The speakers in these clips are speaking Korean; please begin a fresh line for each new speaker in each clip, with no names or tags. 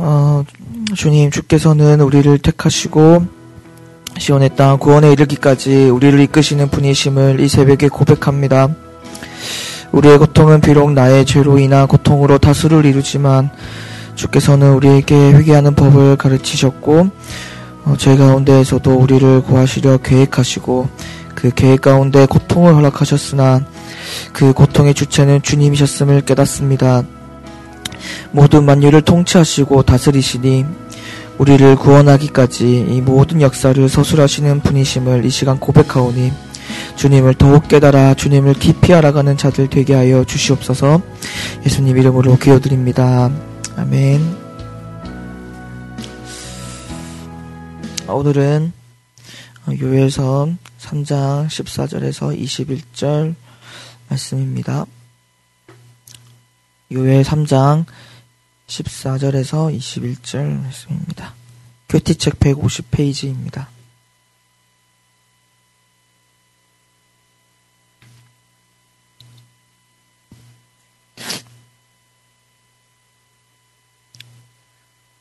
어, 주님, 주께서는 우리를 택하시고 시온의 땅 구원에 이르기까지 우리를 이끄시는 분이심을 이 새벽에 고백합니다. 우리의 고통은 비록 나의 죄로 인한 고통으로 다수를 이루지만 주께서는 우리에게 회개하는 법을 가르치셨고 어, 죄 가운데에서도 우리를 구하시려 계획하시고 그 계획 가운데 고통을 허락하셨으나 그 고통의 주체는 주님이셨음을 깨닫습니다. 모든 만유를 통치하시고 다스리시니 우리를 구원하기까지 이 모든 역사를 서술하시는 분이심을 이 시간 고백하오니 주님을 더욱 깨달아 주님을 깊이 알아가는 자들 되게 하여 주시옵소서 예수님 이름으로 기도드립니다. 아멘. 오늘은 요엘선 3장 14절에서 21절 말씀입니다. 요엘 3장 14절에서 21절 말씀입니다. 교티책 150페이지입니다.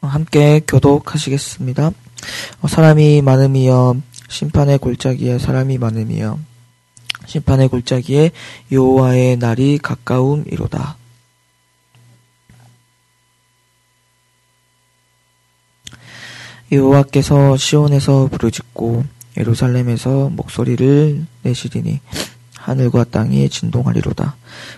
함께 교독하시겠습니다. 사람이 많음이여 심판의 골짜기에 사람이 많음이여 심판의 골짜기에 여호와의 날이 가까움이로다. 여호와께서 시온에서 부르짖고 예루살렘에서 목소리를 내시리니 하늘과 땅이 진동하리로다.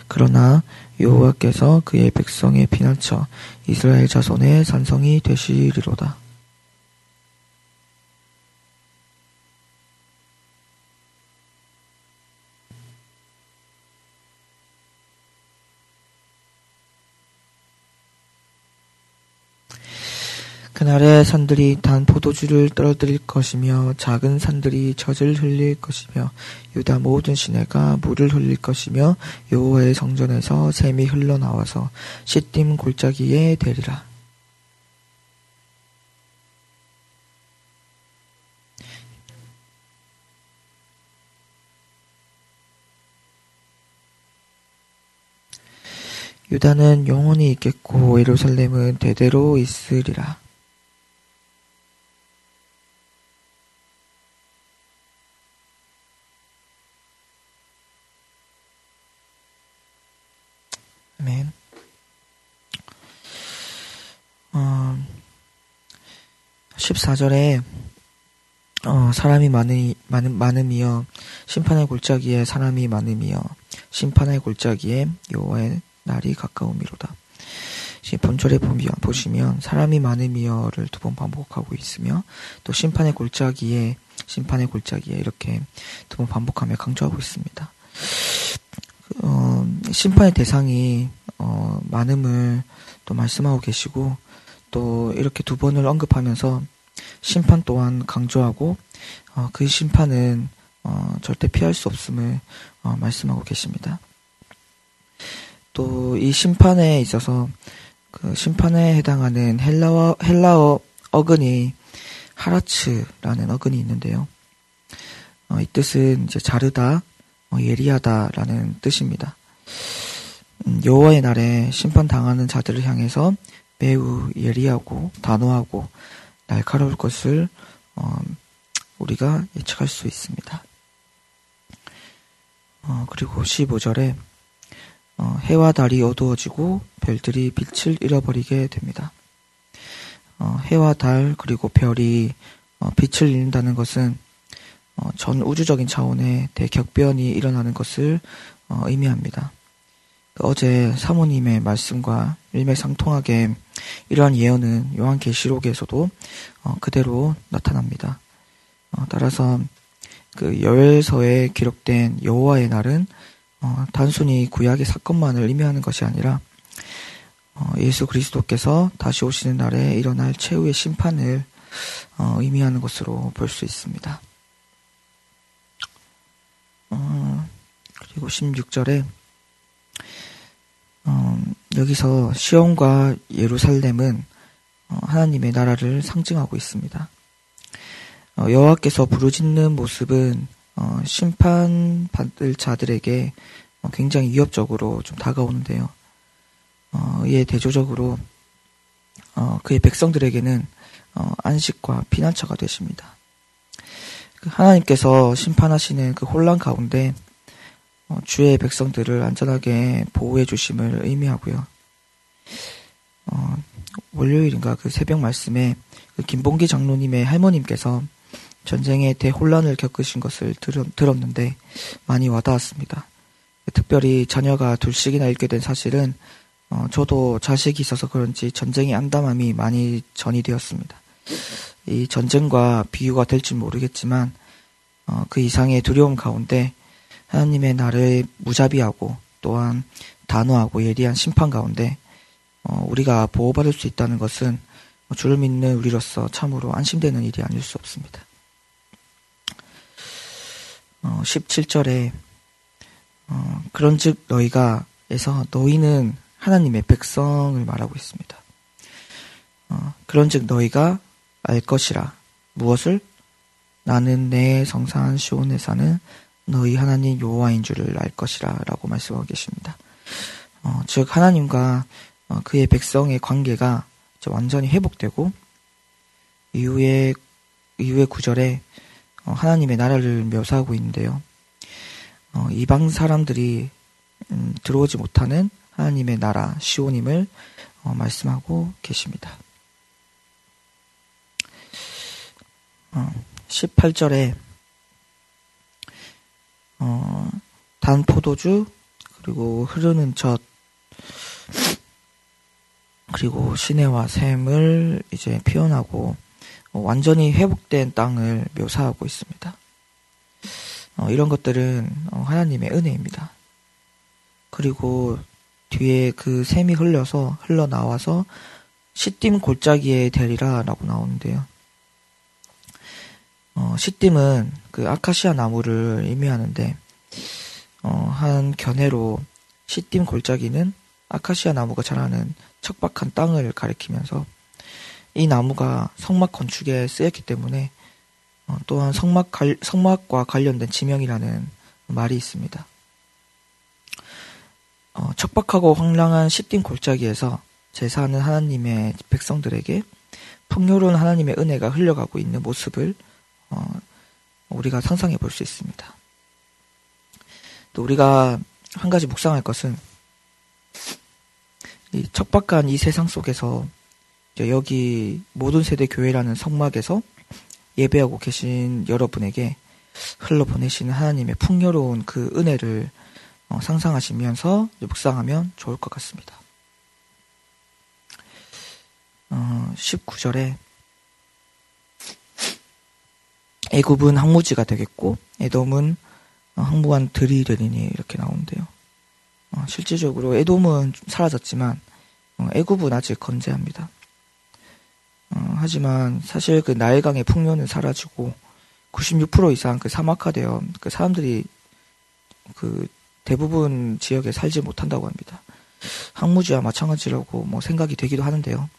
그러나 여호와께서 그의 백성의 피난처 이스라엘 자손의 산성이 되시리로다. 그날의 산들이 단 포도주를 떨어뜨릴 것이며 작은 산들이 젖을 흘릴 것이며 유다 모든 시내가 물을 흘릴 것이며 여호와의 성전에서 샘이 흘러나와서 시딤 골짜기에 되리라. 유다는 영원히 있겠고 예루살렘은 대대로 있으리라. 아멘. 어, 14절에 어, 사람이 많으, 많음, 많음이여 심판의 골짜기에 사람이 많음이여 심판의 골짜기에 여호와의 날이 가까움이로다. 본절에 보면, 보시면 사람이 많음이여를 두 번 반복하고 있으며 또 심판의 골짜기에 심판의 골짜기에 이렇게 두 번 반복하며 강조하고 있습니다. 어, 심판의 대상이 어, 많음을 또 말씀하고 계시고 또 이렇게 두 번을 언급하면서 심판 또한 강조하고 어, 그 심판은 어, 절대 피할 수 없음을 어, 말씀하고 계십니다. 또 이 심판에 있어서 그 심판에 해당하는 헬라어 헬라어 어근이 하라츠라는 어근이 있는데요. 어, 이 뜻은 이제 자르다, 어, 예리하다라는 뜻입니다. 음, 여호와의 날에 심판 당하는 자들을 향해서 매우 예리하고 단호하고 날카로울 것을 어, 우리가 예측할 수 있습니다. 어, 그리고 15절에 어, 해와 달이 어두워지고 별들이 빛을 잃어버리게 됩니다. 어, 해와 달 그리고 별이 어, 빛을 잃는다는 것은 어, 전 우주적인 차원의 대격변이 일어나는 것을 어, 의미합니다. 그 어제 사모님의 말씀과 일맥상통하게 이러한 예언은 요한계시록에서도 어, 그대로 나타납니다. 따라서 그 열서에 기록된 여호와의 날은 단순히 구약의 사건만을 의미하는 것이 아니라 예수 그리스도께서 다시 오시는 날에 일어날 최후의 심판을 의미하는 것으로 볼 수 있습니다. 어, 그리고 16절에 어, 여기서 시온과 예루살렘은 어, 하나님의 나라를 상징하고 있습니다. 어, 여호와께서 부르짖는 모습은 어, 심판받을 자들에게 어, 굉장히 위협적으로 좀 다가오는데요. 이에 대조적으로 어, 그의 백성들에게는 어, 안식과 피난처가 되십니다. 그 하나님께서 심판하시는 그 혼란 가운데 어, 주의 백성들을 안전하게 보호해 주심을 의미하고요. 어, 월요일인가 그 새벽 말씀에 그 김봉기 장로님의 할머님께서 전쟁의 대혼란을 겪으신 것을 들었, 는데 많이 와닿았습니다. 특별히 자녀가 둘씩이나 잃게 된 사실은 어, 저도 자식이 있어서 그런지 전쟁의 안담함이 많이 전이 되었습니다. 이 전쟁과 비유가 될지 모르겠지만 어, 그 이상의 두려움 가운데 하나님의 나를 무자비하고 또한 단호하고 예리한 심판 가운데 어, 우리가 보호받을 수 있다는 것은 주를 믿는 우리로서 참으로 안심되는 일이 아닐 수 없습니다. 어, 17절에 어, 그런즉 너희가 에서 너희는 하나님의 백성을 말하고 있습니다. 어, 그런즉 너희가 알 것이라 무엇을 나는 내 성산 시온에 사는 너희 하나님 여호와인 줄을 알 것이라라고 말씀하고 계십니다. 어, 즉 하나님과 어, 그의 백성의 관계가 완전히 회복되고 이후에 이후의 구절에 어, 하나님의 나라를 묘사하고 있는데요. 어, 이방 사람들이 음, 들어오지 못하는 하나님의 나라 시온임을 어, 말씀하고 계십니다. 18절에 단 포도주 그리고 흐르는 젖 그리고 시내와 샘을 이제 표현하고 완전히 회복된 땅을 묘사하고 있습니다. 어, 이런 것들은 어, 하나님의 은혜입니다. 그리고 뒤에 그 샘이 흘려서 흘러나와서 시딤 골짜기에 되리라 라고 나오는데요. 어, 시딤은 그 아카시아 나무를 의미하는데 어, 한 견해로 시딤 골짜기는 아카시아 나무가 자라는 척박한 땅을 가리키면서 이 나무가 성막 건축에 쓰였기 때문에 어, 또한 성막 갈, 성막과 관련된 지명이라는 말이 있습니다. 어, 척박하고 황량한 시딤 골짜기에서 제사하는 하나님의 백성들에게 풍요로운 하나님의 은혜가 흘러가고 있는 모습을 어, 우리가 상상해 볼 수 있습니다. 또 우리가 한 가지 묵상할 것은 이 척박한 이 세상 속에서 여기 모든 세대 교회라는 성막에서 예배하고 계신 여러분에게 흘러보내시는 하나님의 풍요로운 그 은혜를 어, 상상하시면서 묵상하면 좋을 것 같습니다. 어, 19절에 애굽은 항무지가 되겠고 에돔은 어, 항무한 들이 되리니 이렇게 나오는데요. 어, 실질적으로 에돔은 사라졌지만 어, 애굽은 아직 건재합니다. 어, 하지만 사실 그 나일강의 풍요는 사라지고 96% 이상 그 사막화되어 그 사람들이 그 대부분 지역에 살지 못한다고 합니다. 항무지와 마찬가지라고 뭐 생각이 되기도 하는데요.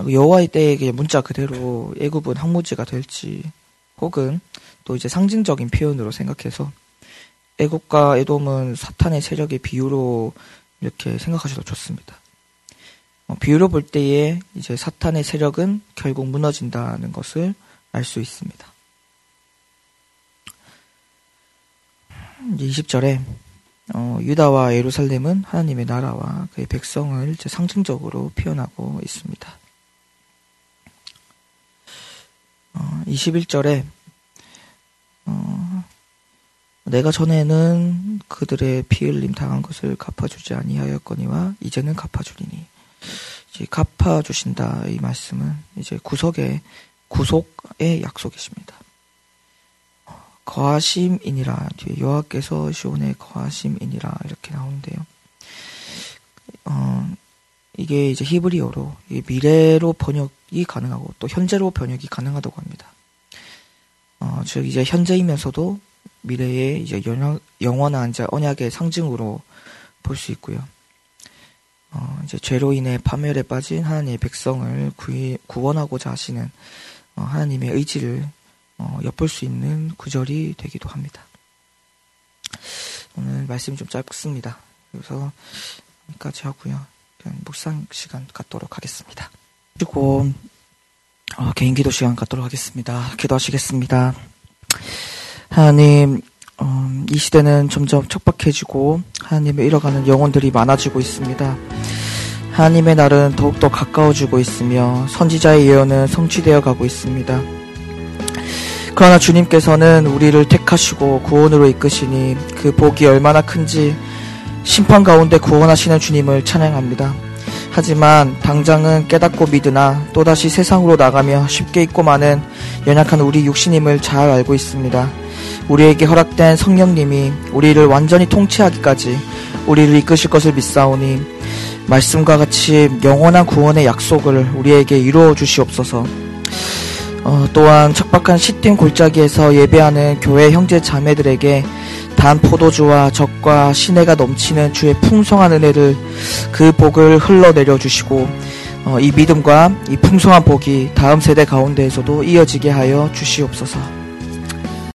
그 여호와의 때에 문자 그대로 애굽은 항무지가 될지 혹은 또 이제 상징적인 표현으로 생각해서 애국과 에돔은 사탄의 세력의 비유로 이렇게 생각하셔도 좋습니다. 어, 비유로 볼 때에 이제 사탄의 세력은 결국 무너진다는 것을 알 수 있습니다. 20절에 어, 유다와 예루살렘은 하나님의 나라와 그의 백성을 상징적으로 표현하고 있습니다. 21절에 어, 내가 전에는 그들의 피 흘림 당한 것을 갚아주지 아니하였거니와 이제는 갚아주리니 이제 갚아주신다 이 말씀은 이제 구속의 구속의 약속이십니다. 거하심이니라 뒤에 여호와께서 시온에 거하심이니라 이렇게 나오는데요. 어, 이게 이제 히브리어로 미래로 번역이 가능하고 또 현재로 번역이 가능하다고 합니다. 어, 즉 이제 현재이면서도 미래의 이제 영원 한 이제 언약의 상징으로 볼 수 있고요. 어, 이제 죄로 인해 파멸에 빠진 하나님의 백성을 구해, 구원하고자 하시는 어, 하나님의 의지를 어, 엿볼 수 있는 구절이 되기도 합니다. 오늘 말씀이 좀 짧습니다. 그래서 여기까지 하고요. 묵상 시간 갖도록 하겠습니다. 그리고 어, 개인 기도 시간 갖도록 하겠습니다. 기도하시겠습니다. 하나님, 어, 이 시대는 점점 척박해지고 하나님을 잃어가는 영혼들이 많아지고 있습니다. 하나님의 날은 더욱더 가까워지고 있으며 선지자의 예언은 성취되어 가고 있습니다. 그러나 주님께서는 우리를 택하시고 구원으로 이끄시니 그 복이 얼마나 큰지 심판 가운데 구원하시는 주님을 찬양합니다. 하지만 당장은 깨닫고 믿으나 또다시 세상으로 나가며 쉽게 잊고 마는 연약한 우리 육신임을 잘 알고 있습니다. 우리에게 허락된 성령님이 우리를 완전히 통치하기까지 우리를 이끄실 것을 믿사오니 말씀과 같이 영원한 구원의 약속을 우리에게 이루어 주시옵소서. 어, 또한 척박한 시딤 골짜기에서 예배하는 교회 형제 자매들에게 단 포도주와 적과 시내가 넘치는 주의 풍성한 은혜를 그 복을 흘러내려 주시고 어, 이 믿음과 이 풍성한 복이 다음 세대 가운데에서도 이어지게 하여 주시옵소서.